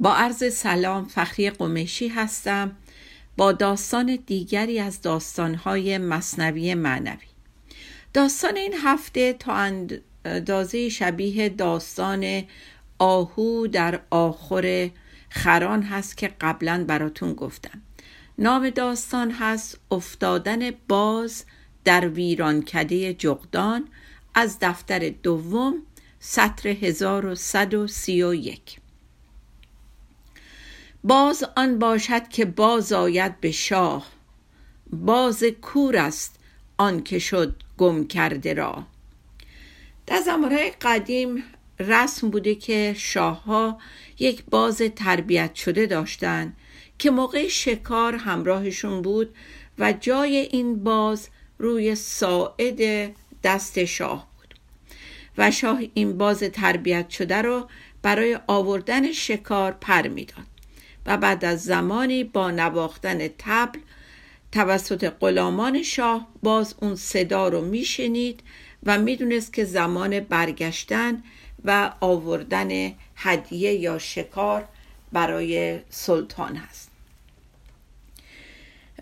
با عرض سلام فخری قمیشی هستم. با داستان دیگری از داستانهای مصنوی معنوی. داستان این هفته تا اندازه شبیه داستان آهو در آخر خران هست که قبلا براتون گفتم. نام داستان هست افتادن باز در ویرانکده جغدان از دفتر دوم سطر 1131 باز آن باشد که باز آید به شاه. باز کور است آن که شد گم کرده را. در زمانهای قدیم رسم بوده که شاهها یک باز تربیت شده داشتند که موقع شکار همراهشون بود و جای این باز روی ساعد دست شاه بود. و شاه این باز تربیت شده رو برای آوردن شکار پر می‌داد. و بعد از زمانی با نواختن تبل توسط غلامان شاه باز اون صدا رو میشنید و می‌دونست که زمان برگشتن و آوردن هدیه یا شکار برای سلطان هست.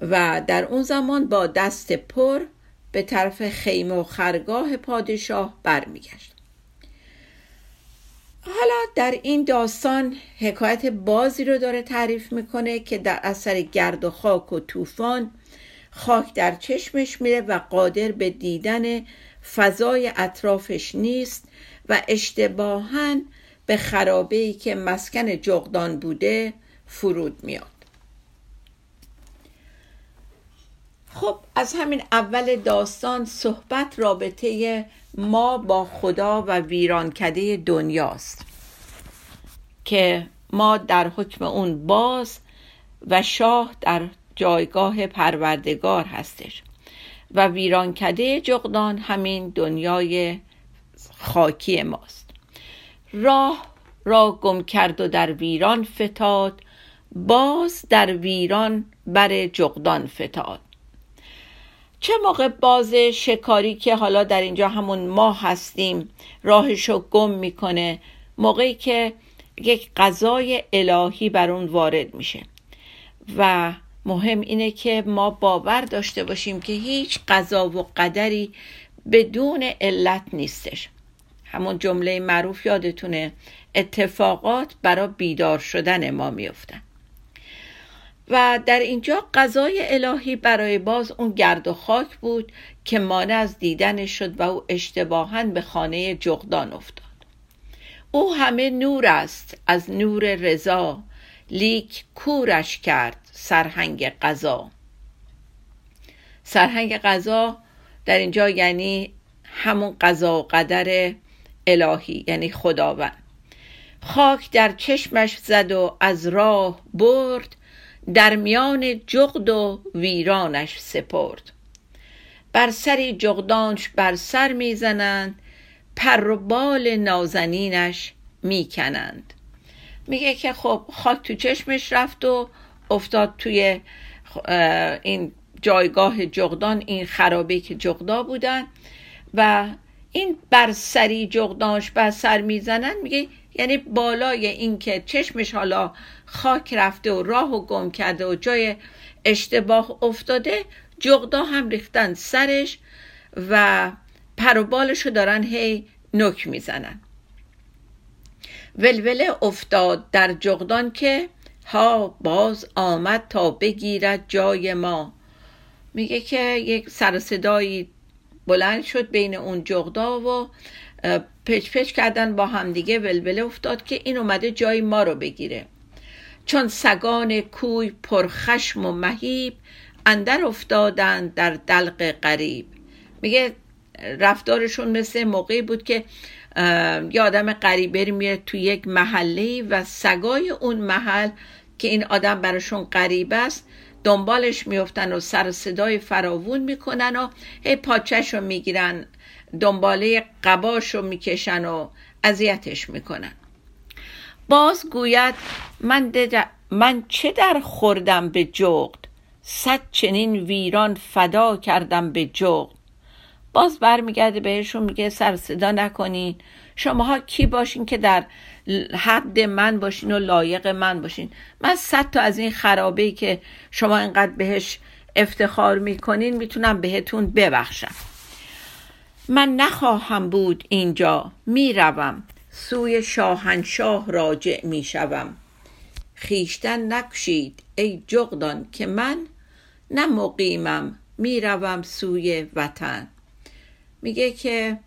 و در اون زمان با دست پر به طرف خیمه و خرگاه پادشاه برمیگشت. حالا در این داستان حکایت بازی رو داره تعریف می‌کنه که در اثر گرد و خاک و طوفان خاک در چشمش میره و قادر به دیدن فضای اطرافش نیست و اشتباها به خرابه ای که مسکن جغدان بوده فرود میاد. خب از همین اول داستان صحبت رابطه ما با خدا و ویرانکده دنیاست که ما در حکم اون باز و شاه در جایگاه پروردگار هستش و ویرانکده جغدان همین دنیای خاکی ماست. راه را گم کرد و در ویران فتاد باز در ویران بر جغدان فتاد. چه موقع باز شکاری که حالا در اینجا همون ما هستیم راهشو گم می‌کنه؟ موقعی که یک غذای الهی بر اون وارد میشه. و مهم اینه که ما باور داشته باشیم که هیچ قضا و قدری بدون علت نیستش. همون جمله معروف یادتونه اتفاقات برای بیدار شدن ما میفتن و در اینجا قضای الهی برای باز اون گرد و خاک بود که مانع از دیدن شد و او اشتباها به خانه جغدان افتاد. او همه نور است از نور رضا. لیک کورش کرد سرهنگ قضا. سرهنگ قضا در اینجا یعنی همون قضا و قدر الهی یعنی خداوند. خاک در چشمش زد و از راه برد در میان جغد و ویرانش سپرد. بر سری جغدانش بر سر می‌زنند پر و بال نازنینش می‌کنند. میگه که خب خاک تو چشمش رفت و افتاد توی این جایگاه جغدان این خرابه که جغدا بودن. و این بر سری جغدانش بر سر می‌زنن میگه یعنی بالای این که چشمش حالا خاک رفته و راه و گم کرده و جای اشتباه افتاده جغدا هم ریختن سرش و پر و بالشو دارن هی نک می‌زنن. ولوله افتاد در جغدان که ها باز آمد تا بگیرد جای ما. میگه که یک سر صدایی بلند شد بین اون جغدا و پچ پچ کردن با همدیگه ولوله افتاد که این اومده جای ما رو بگیره. چون سگان کوی پرخشم و مهیب اندر افتادن در دلق قریب میگه رفتارشون مثل موقعی بود که یه آدم غریبه میره تو یک محله و سگای اون محل که این آدم براشون غریب است دنبالش میفتن و سر صدای فراوون می‌کنن و هی پاچش رو می‌گیرن دنباله قباش رو می‌کشن و اذیتش می‌کنن. باز گوید من, من چه در خوردم به جغد؟ صد چنین ویران فدا کردم به جغد. باز برمیگرده بهشون میگه سر صدا نکنین. شماها کی باشین که در حد من باشین و لایق من باشین؟ من صد تا از این خرابه که شما اینقدر بهش افتخار می‌کنین می‌تونم بهتون ببخشم. من نخواهم بود اینجا. می‌روم. سوی شاهنشاه راجع می‌شوم. خیشتن نکشید ای جغدان که من نه مقیمم می‌روم سوی وطن. میگه که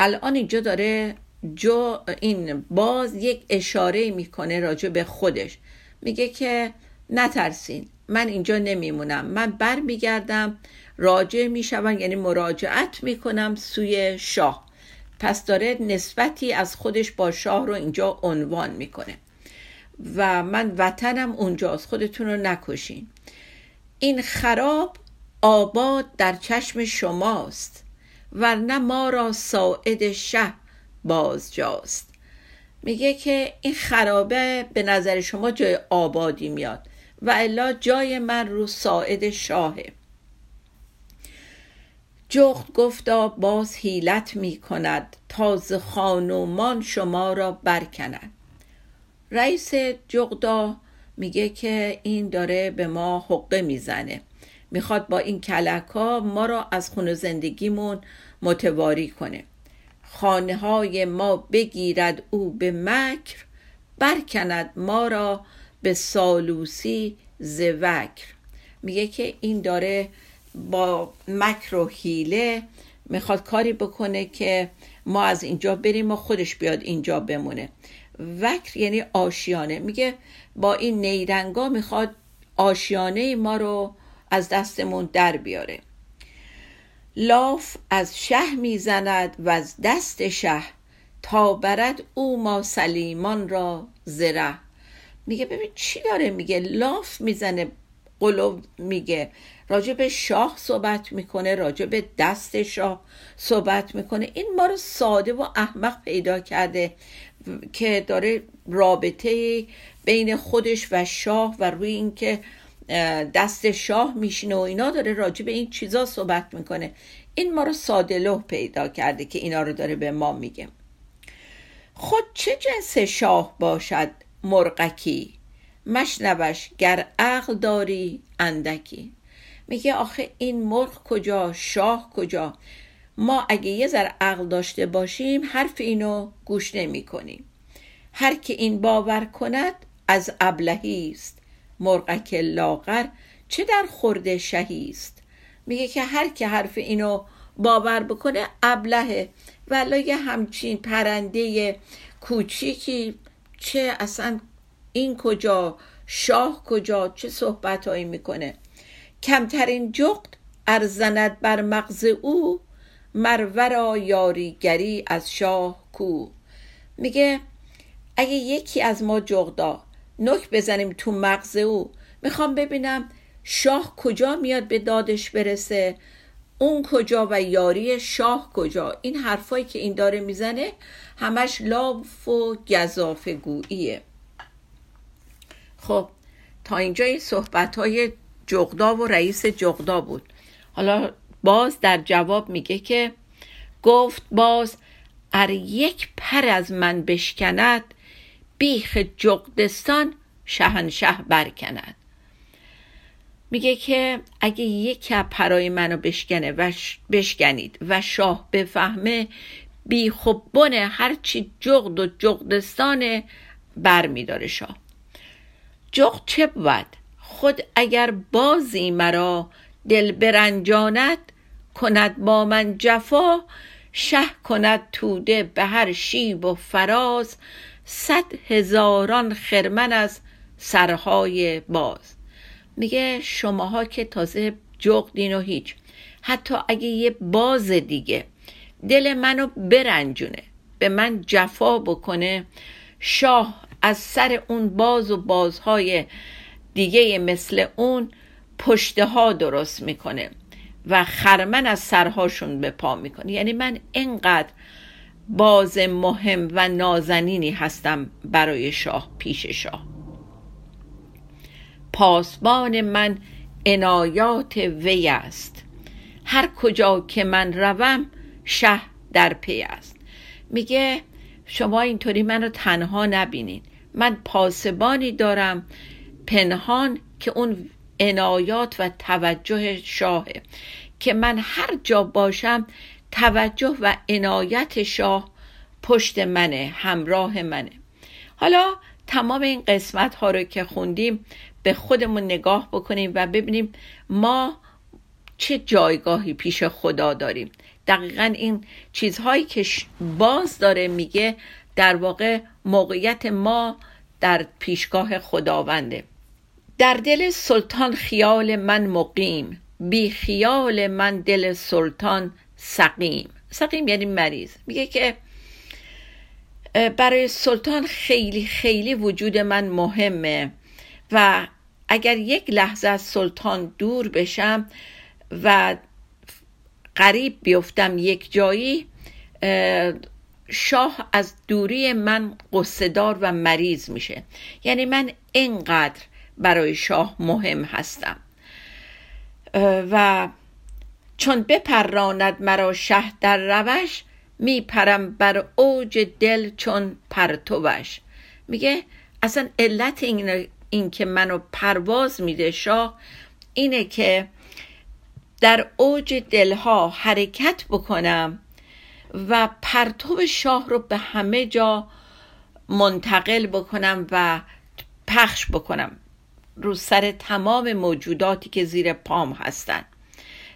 الان اینجا داره جو این باز یک اشاره می‌کنه راجع به خودش. میگه که نترسین من اینجا نمیمونم. من بر میگردم راجع می‌شوم یعنی مراجعت می‌کنم سوی شاه. پس داره نسبتی از خودش با شاه رو اینجا عنوان می‌کنه. و من وطنم اونجاست خودتون رو نکشین. این خراب آباد در چشم شماست ورنه ما را ساعد شه بازجاست. میگه که این خرابه به نظر شما جای آبادی میاد و الا جای من رو ساعد شاهه. جغد گفتا باز حیلت می کند تاز خانومان شما را برکند. رئیس جغدا میگه که این داره به ما حقه می‌زنه. می‌خواد با این کلک ها ما را از خون زندگیمون متواری کنه. خانه های ما بگیرد او به مکر برکند ما را به سالوسی زوکر. میگه که این داره با مکر و حیله می‌خواد کاری بکنه که ما از اینجا بریم و خودش بیاد اینجا بمونه. وکر یعنی آشیانه. میگه با این نیرنگا می‌خواد آشیانه ما رو از دستمون در بیاره. لاف از شه می‌زند و از دست شه تا برد او ما سلیمان را زره. میگه ببین چی داره میگه؟ لاف می‌زنه قلوب میگه راجع به شاه صحبت می‌کنه راجع به دست شاه صحبت می‌کنه. این ما رو ساده و احمق پیدا کرده. که داره رابطه بین خودش و شاه و روی اینکه دست شاه میشینه و اینا داره راجع به این چیزا صحبت می‌کنه. این ما رو ساده پیدا کرده که اینا رو داره به ما میگه. خود چه جنس شاه باشد مرغکی؟ مشنوش گر عقل داری اندکی. میگه آخه این مرغ کجا؟ شاه کجا؟ ما اگه یه ذر عقل داشته باشیم حرف اینو گوش نمی کنیم. هر که این باور کند از ابلهی است. مرغک لاغر چه در خورده شهی است. میگه که هر که حرف اینو باور بکنه ابلهه. ولی یه همچین پرنده کوچیکی چه اصلا این کجا شاه کجا چه صحبت هایی می‌کنه. کمترین جغد ارزند بر مغز او مرورا یاریگری از شاه کو. میگه اگه یکی از ما جغدا نک بزنیم تو مغز او می‌خوام ببینم شاه کجا میاد به دادش برسه اون کجا و یاری شاه کجا. این حرفایی که این داره می‌زنه همش لاف و گذاف گوییه خب تا اینجا این صحبت های جغدا و رئیس جغدا بود. حالا باز در جواب میگه که گفت باز ار یک پر از من بشکند بیخ جغدستان شهنشه برکند میگه که اگه یک پرای منو بشکنه و بشکنید و شاه بفهمه بی بنه هرچی جغد و جغدستان بر میداره شاه. جغد چه بود؟ خود اگر بازی مرا دل برنجاند کند با من جفا شه کند توده به هر شیب و فراز. صد هزاران خرمن از سرهای باز. میگه شماها که تازه جغدین و هیچ. حتی اگه یه باز دیگه دل منو برنجونه به من جفا بکنه. شاه از سر اون باز و بازهای دیگه مثل اون پشته ها درست می‌کنه. و خرمن از سرهاشون به پا می‌کنه. یعنی من اینقدر باز مهم و نازنینی هستم برای شاه پیش شاه. پاسبان من عنایات وی است. هر کجا که من روم شه در پی است. میگه شما اینطوری منو تنها نبینین. من پاسبانی دارم پنهان که اون عنایات و توجه شاهه که من هر جا باشم توجه و عنایت شاه پشت منه همراه منه. حالا تمام این قسمت ها رو که خوندیم به خودمون نگاه بکنیم و ببینیم ما چه جایگاهی پیش خدا داریم. دقیقا این چیزهایی که باز داره میگه در واقع موقعیت ما در پیشگاه خداونده. در دل سلطان خیال من مقیم بی خیال من دل سلطان سقیم. سقیم یعنی مریض. میگه که برای سلطان خیلی خیلی وجود من مهمه و اگر یک لحظه از سلطان دور بشم و قریب بیفتم یک جایی شاه از دوری من قصدار و مریض میشه. یعنی من اینقدر برای شاه مهم هستم. و چون بپراند مرا شه در روش میپرم بر اوج دل چون پرتوش. میگه اصلا علت این, این که منو پرواز میده شاه اینه که در اوج دلها حرکت بکنم و پرتو شاه رو به همه جا منتقل بکنم و پخش بکنم. رو سر تمام موجوداتی که زیر پام هستن.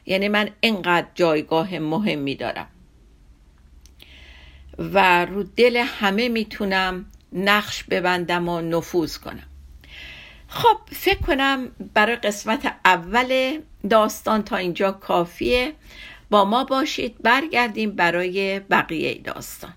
یعنی من اینقدر جایگاه مهمی دارم. و رو دل همه می‌تونم نقش ببندم و نفوذ کنم. خب فکر کنم برای قسمت اول داستان تا اینجا کافیه. با ما باشید. برگردیم برای بقیه داستان.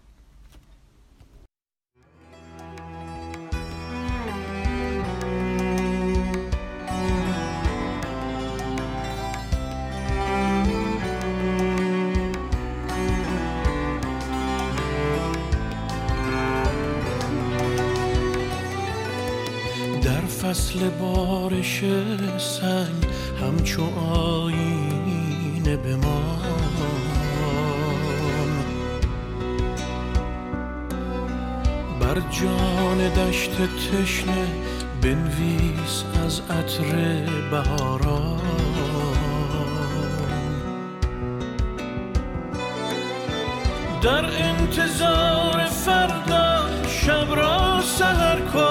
فصل بارش سنگ همچو آینه بمان بر جان دشت تشنه بنویس از عطر بهاران. در انتظار فردا شب را سهر کن.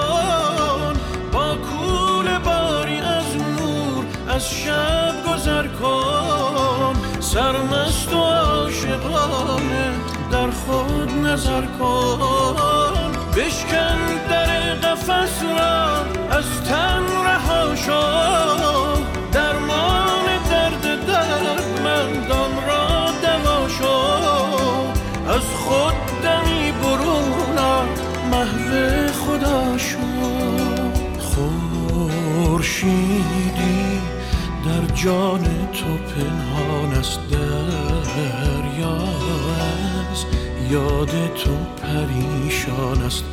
شب گذر کن سرمست و عاشقانه در خود نظر کن. بشکن در قفس را از تن رها شو. درمان درد دردمندان را دوا شو. از خود دمی برون محو جان تو پنهان است دریا از یاد تو پریشان است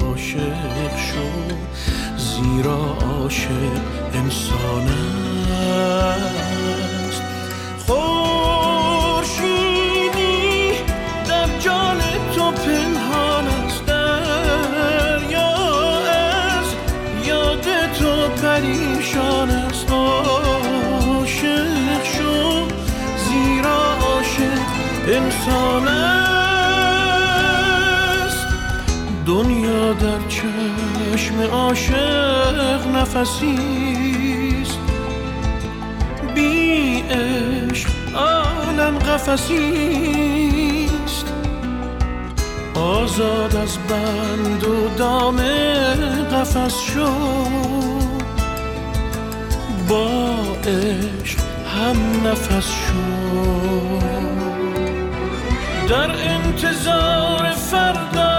عاشق شو. زیرا عاشق انسان است. در چشم عاشق نفسیست بی عشق عالم قفسیست آزاد از بند و دام قفس شو با عشق هم نفس شو در انتظار فردا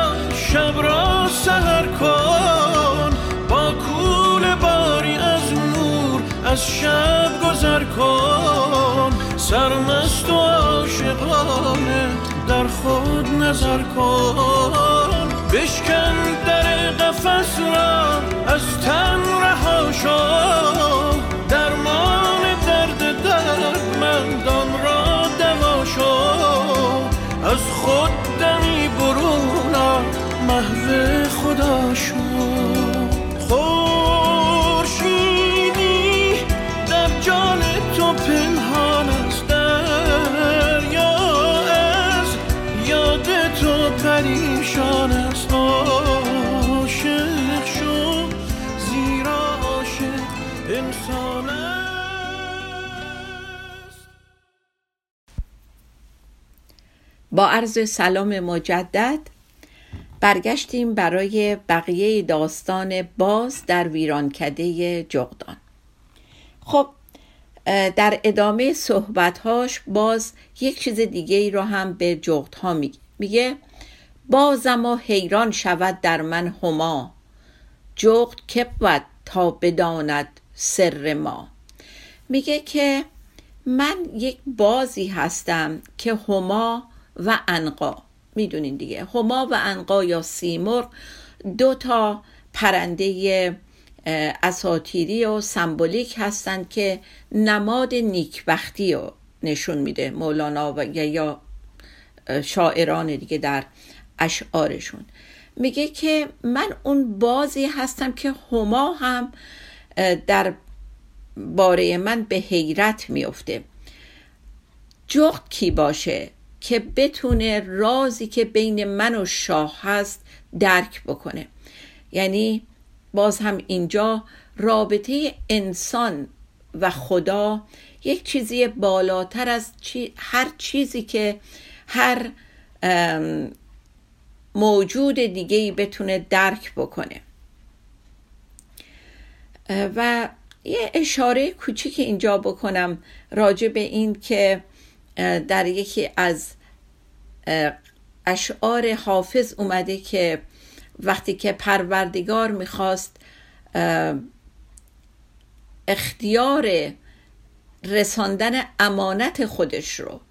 شب را سهر کن با کول باری از نور از شب گذر کن. سرمست و عاشقانه در خود نظر کن. بشکن در قفس را از تن رها شو. درمان درد دردمندان را دوا شو. از خود خدا شو خورشیدی در جان تو پنهان است دریا از یاد تو پریشان است. عاشق شو زیرا عاشق انسان است. با عرض سلام مجدد برگشتیم برای بقیه داستان باز در ویرانکده جغدان. خب در ادامه صحبتهاش باز یک چیز دیگه ای رو هم به جغدها میگه میگه بازم و حیران شود در من هما. جغد که تا بداند سر ما. میگه که من یک بازی هستم که هما و انقا. می‌دونین دیگه. هما و انقا یا سیمرغ دو تا پرنده اساتیری و سمبولیک هستند که نماد نیکبختی رو نشون میده. مولانا و یا شاعران دیگه در اشعارشون. میگه که من اون بازی هستم که هما هم در باره من به حیرت میفته جغد کی باشه؟ که بتونه رازی که بین من و شاه هست درک بکنه. یعنی باز هم اینجا رابطه انسان و خدا یک چیزی بالاتر از چی- هر چیزی که هر موجود دیگه ای بتونه درک بکنه. و یه اشاره کوچیک اینجا بکنم راجع به این که در یکی از اشعار حافظ اومده که وقتی که پروردگار می‌خواست اختیار رساندن امانت خودش رو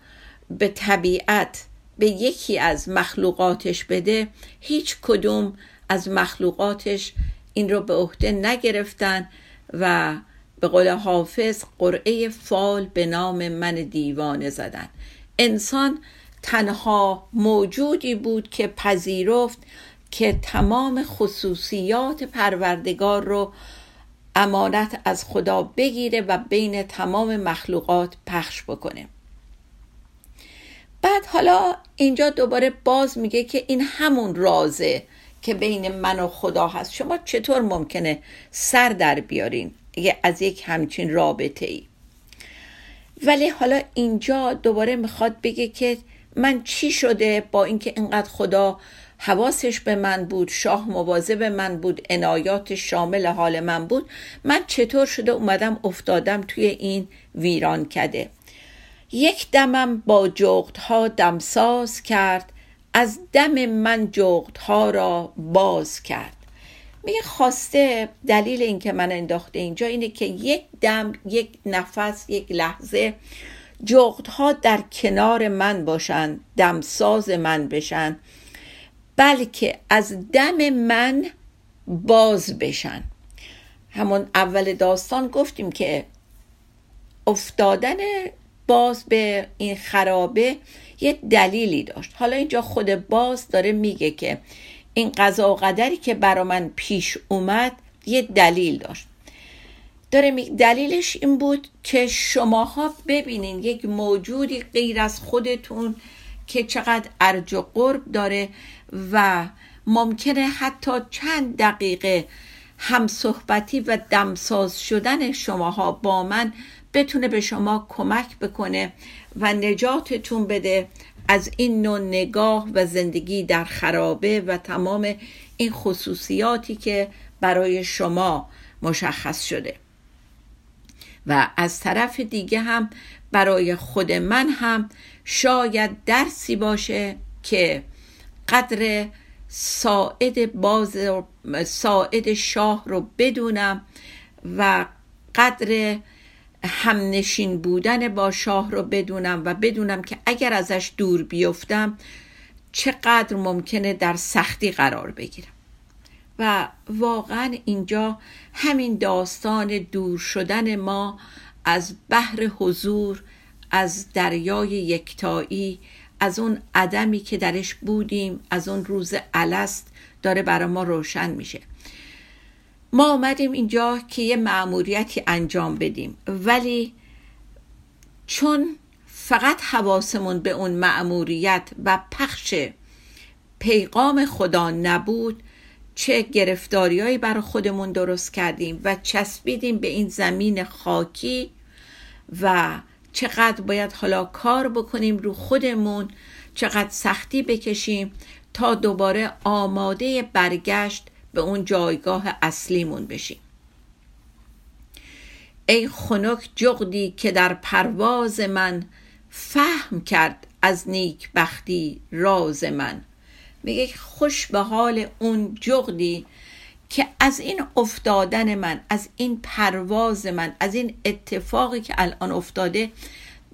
به طبیعت به یکی از مخلوقاتش بده هیچ کدوم از مخلوقاتش این رو به عهده نگرفتن و به قول حافظ قرعه فال به نام من دیوانه زدن. انسان تنها موجودی بود که پذیرفت که تمام خصوصیات پروردگار رو امانت از خدا بگیره و بین تمام مخلوقات پخش بکنه. بعد حالا اینجا دوباره باز میگه که این همون رازه که بین من و خدا هست. شما چطور ممکنه سر در بیارین؟ از یک همچین رابطه ای ولی حالا اینجا دوباره می‌خواد بگه که من چی شده با اینکه اینقدر خدا حواسش به من بود شاه مواظب من بود عنایات شامل حال من بود من چطور شده اومدم افتادم توی این ویران کده. یک دمم با جغدها دمساز کرد از دم من جغدها را باز کرد. میگه خواسته دلیل اینکه من انداخته اینجا اینه که یک دم یک نفس یک لحظه جغدها در کنار من باشن دمساز من بشن بلکه از دم من باز بشن. همون اول داستان گفتیم که افتادن باز به این خرابه یه دلیلی داشت. حالا اینجا خود باز داره میگه که این قضا و قدری که برا من پیش اومد یه دلیل داشت. داره می... دلیلش این بود که شماها ببینین یک موجودی غیر از خودتون که چقدر ارج و قرب داره و ممکنه حتی چند دقیقه همصحبتی و دمساز شدن شماها با من بتونه به شما کمک بکنه و نجاتتون بده از این نوع نگاه و زندگی در خرابه و تمام این خصوصیاتی که برای شما مشخص شده. و از طرف دیگه هم برای خود من هم شاید درسی باشه که قدر ساعد باز ساعد شاه رو بدونم و قدر همنشین بودن با شاه رو بدونم و بدونم که اگر ازش دور بیفتم چقدر ممکنه در سختی قرار بگیرم. و واقعا اینجا همین داستان دور شدن ما از بحر حضور از دریای یکتایی از اون عدمی که درش بودیم از اون روز الست داره برای ما روشن میشه. ما آمدیم اینجا که یه معموریتی انجام بدیم. ولی چون فقط حواسمون به اون معموریت و پخش پیغام خدا نبود چه گرفتاریهایی برای خودمون درست کردیم و چسبیدیم به این زمین خاکی و چقدر باید حالا کار بکنیم رو خودمون چقدر سختی بکشیم تا دوباره آماده برگشت به اون جایگاه اصلیمون بشیم. ای خنک جغدی که در پرواز من فهم کرد از نیک بختی راز من. میگه خوش به حال اون جغدی که از این افتادن من از این پرواز من از این اتفاقی که الان افتاده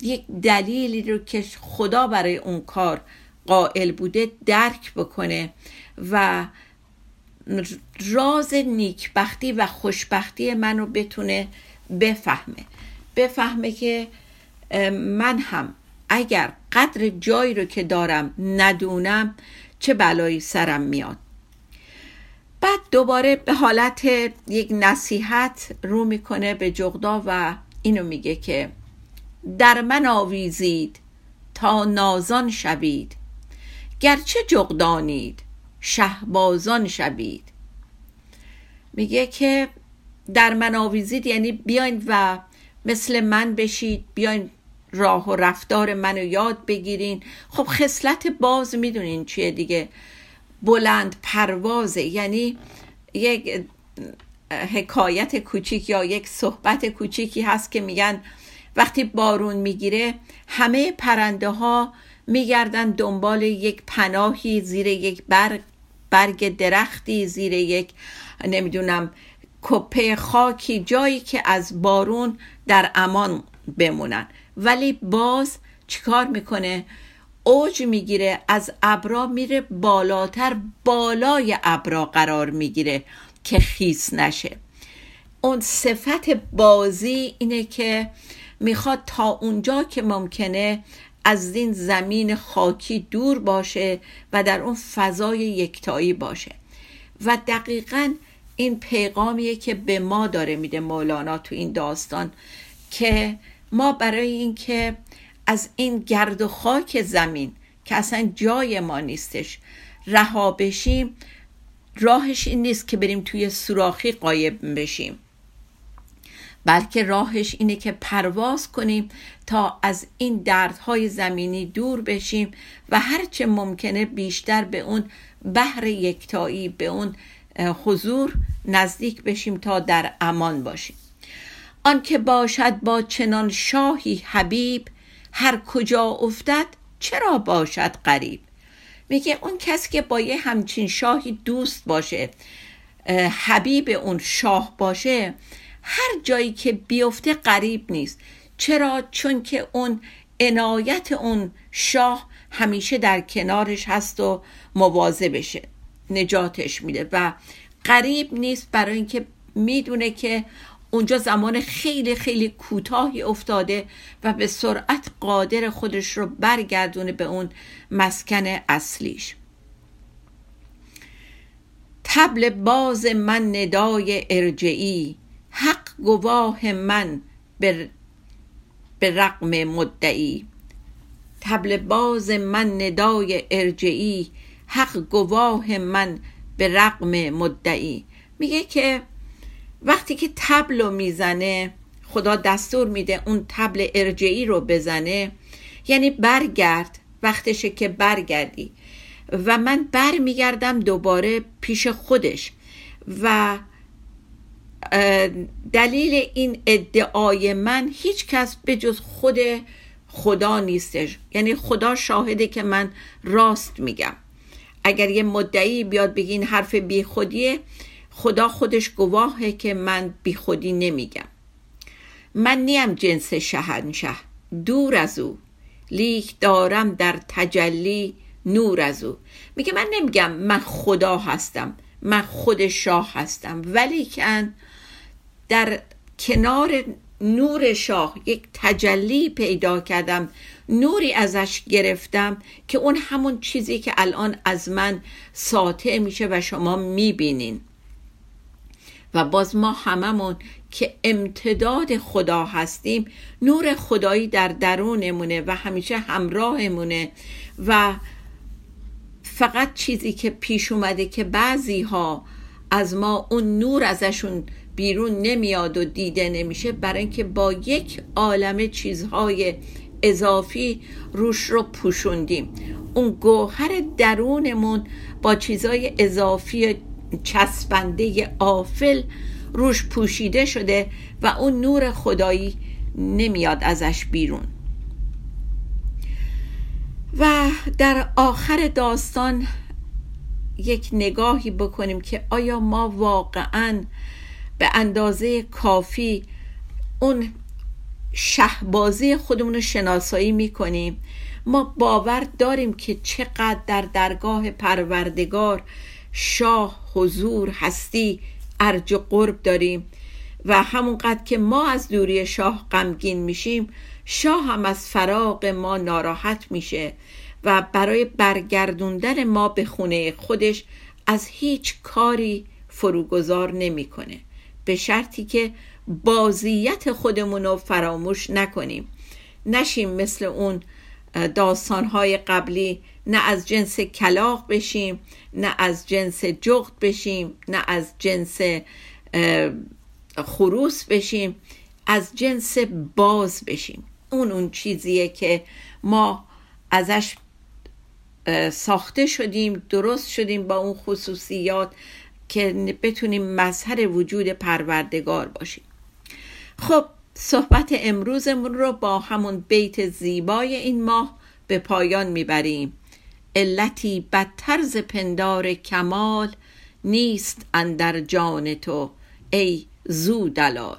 یک دلیلی رو که خدا برای اون کار قائل بوده درک بکنه و راز نیکبختی و خوشبختی منو بتونه بفهمه. بفهمه که من هم اگر قدر جایی رو که دارم ندونم چه بلایی سرم میاد. بعد دوباره به حالت یک نصیحت رو می‌کنه به جغدا و اینو میگه که در من آویزید تا نازان شوید. گرچه جغدانید شهبازان شوید. میگه که در من آویزید یعنی بیاین و مثل من بشید بیاین راه و رفتار منو یاد بگیرین. خب خصلت باز می‌دونین چیه دیگه. بلند پروازه. یعنی یک حکایت کوچیک یا یک صحبت کوچیکی هست که میگن وقتی بارون می‌گیره همه پرنده ها میگردن دنبال یک پناهی زیر یک برگ, برگ درختی زیر یک نمی‌دونم کپه خاکی جایی که از بارون در امان بمونن. ولی باز چیکار می‌کنه؟ اوج می‌گیره از ابرا میره بالاتر بالای ابرا قرار می‌گیره که خیس نشه. اون صفت بازی اینه که می‌خواد تا اونجا که ممکنه از این زمین خاکی دور باشه و در اون فضای یکتایی باشه. و دقیقا این پیغامیه که به ما داره میده مولانا تو این داستان که ما برای اینکه از این گرد و خاک زمین که اصلا جای ما نیستش رها بشیم راهش این نیست که بریم توی سوراخی قایب بشیم. بلکه راهش اینه که پرواز کنیم تا از این دردهای زمینی دور بشیم و هرچه ممکنه بیشتر به اون بحر یکتایی به اون حضور نزدیک بشیم تا در امان باشیم. آنکه باشد با چنان شاهی حبیب هر کجا افتد چرا باشد قریب میگه اون کسی که با یه همچین شاهی دوست باشه حبیب اون شاه باشه هر جایی که بیفته قریب نیست. چرا؟ چون که اون عنایت اون شاه همیشه در کنارش هست و موازه بشه نجاتش میده و قریب نیست برای اینکه می‌دونه که اونجا زمان خیلی خیلی کوتاهی افتاده و به سرعت قادر خودش رو برگردونه به اون مسکن اصلیش. تبل باز من ندای ارجعی حق گواه من به رقم مدعی. تبل باز من ندای ارجعی حق گواه من به رقم مدعی. میگه که وقتی که تبل می‌زنه خدا دستور میده اون تبل ارجعی رو بزنه یعنی برگرد وقتشه که برگردی. و من بر میگردم دوباره پیش خودش. و دلیل این ادعای من هیچ کس به جز خود خدا نیستش. یعنی خدا شاهده که من راست میگم. اگر یه مدعی بیاد بگی این حرف بیخودیه خدا خودش گواهه که من بیخودی نمیگم. من نیم جنس شهنشه دور از او. لیک دارم در تجلی نور از او. میگه من نمیگم من خدا هستم من خود شاه هستم ولی کن در کنار نور شاه یک تجلی پیدا کردم نوری ازش گرفتم که اون همون چیزی که الان از من ساطع میشه و شما می‌بینین. و باز ما هممون که امتداد خدا هستیم نور خدایی در درونمونه و همیشه همراهمونه و فقط چیزی که پیش اومده که بعضی ها از ما اون نور ازشون بیرون نمیاد و دیده نمیشه برای اینکه با یک عالم چیزهای اضافی روش رو پوشوندیم. اون گوهر درونمون با چیزهای اضافی چسبنده آفل روش پوشیده شده و اون نور خدایی نمیاد ازش بیرون. و در آخر داستان یک نگاهی بکنیم که آیا ما واقعا به اندازه کافی اون شهبازی خودمون رو شناسایی می‌کنیم؟ ما باور داریم که چقدر در درگاه پروردگار شاه حضور هستی ارج و قرب داریم و همونقدر که ما از دوری شاه غمگین میشیم شاه هم از فراغ ما ناراحت میشه و برای برگردوندن ما به خونه خودش از هیچ کاری فروگذار نمی‌کنه. به شرطی که بازیت خودمون رو فراموش نکنیم. نشیم مثل اون داستانهای قبلی نه از جنس کلاق بشیم نه از جنس جغد بشیم نه از جنس خروس بشیم از جنس باز بشیم. اون اون چیزیه که ما ازش ساخته شدیم درست شدیم با اون خصوصیات که بتونیم مظهر وجود پروردگار باشیم. خب صحبت امروزمون رو با همون بیت زیبای این ماه به پایان می‌بریم. علتی بدتر ز پندار کمال نیست اندر جان تو ای زو دلال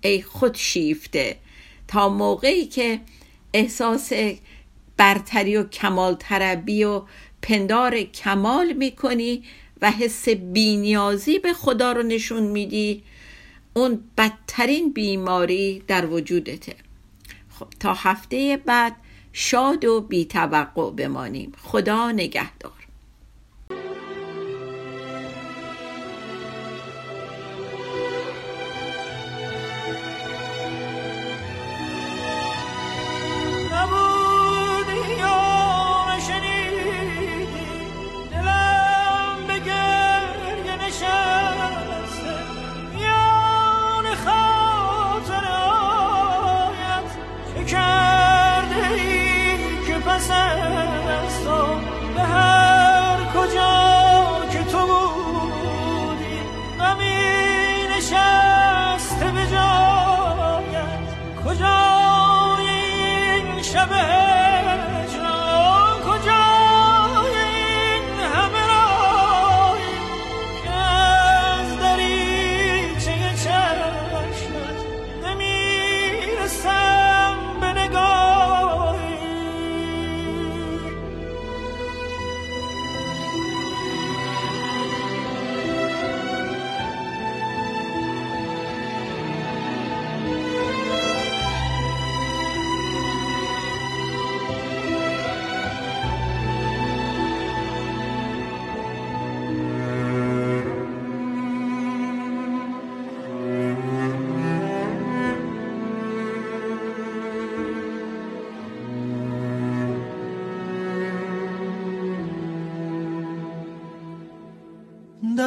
ای خود شیفته تا موقعی که احساس برتری و کمال طربی و پندار کمال می‌کنی و حس بینیازی به خدا رو نشون میدی اون بدترین بیماری در وجودته. خب تا هفته بعد شاد و بیتوقع بمانیم. خدا نگهدار.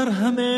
در همه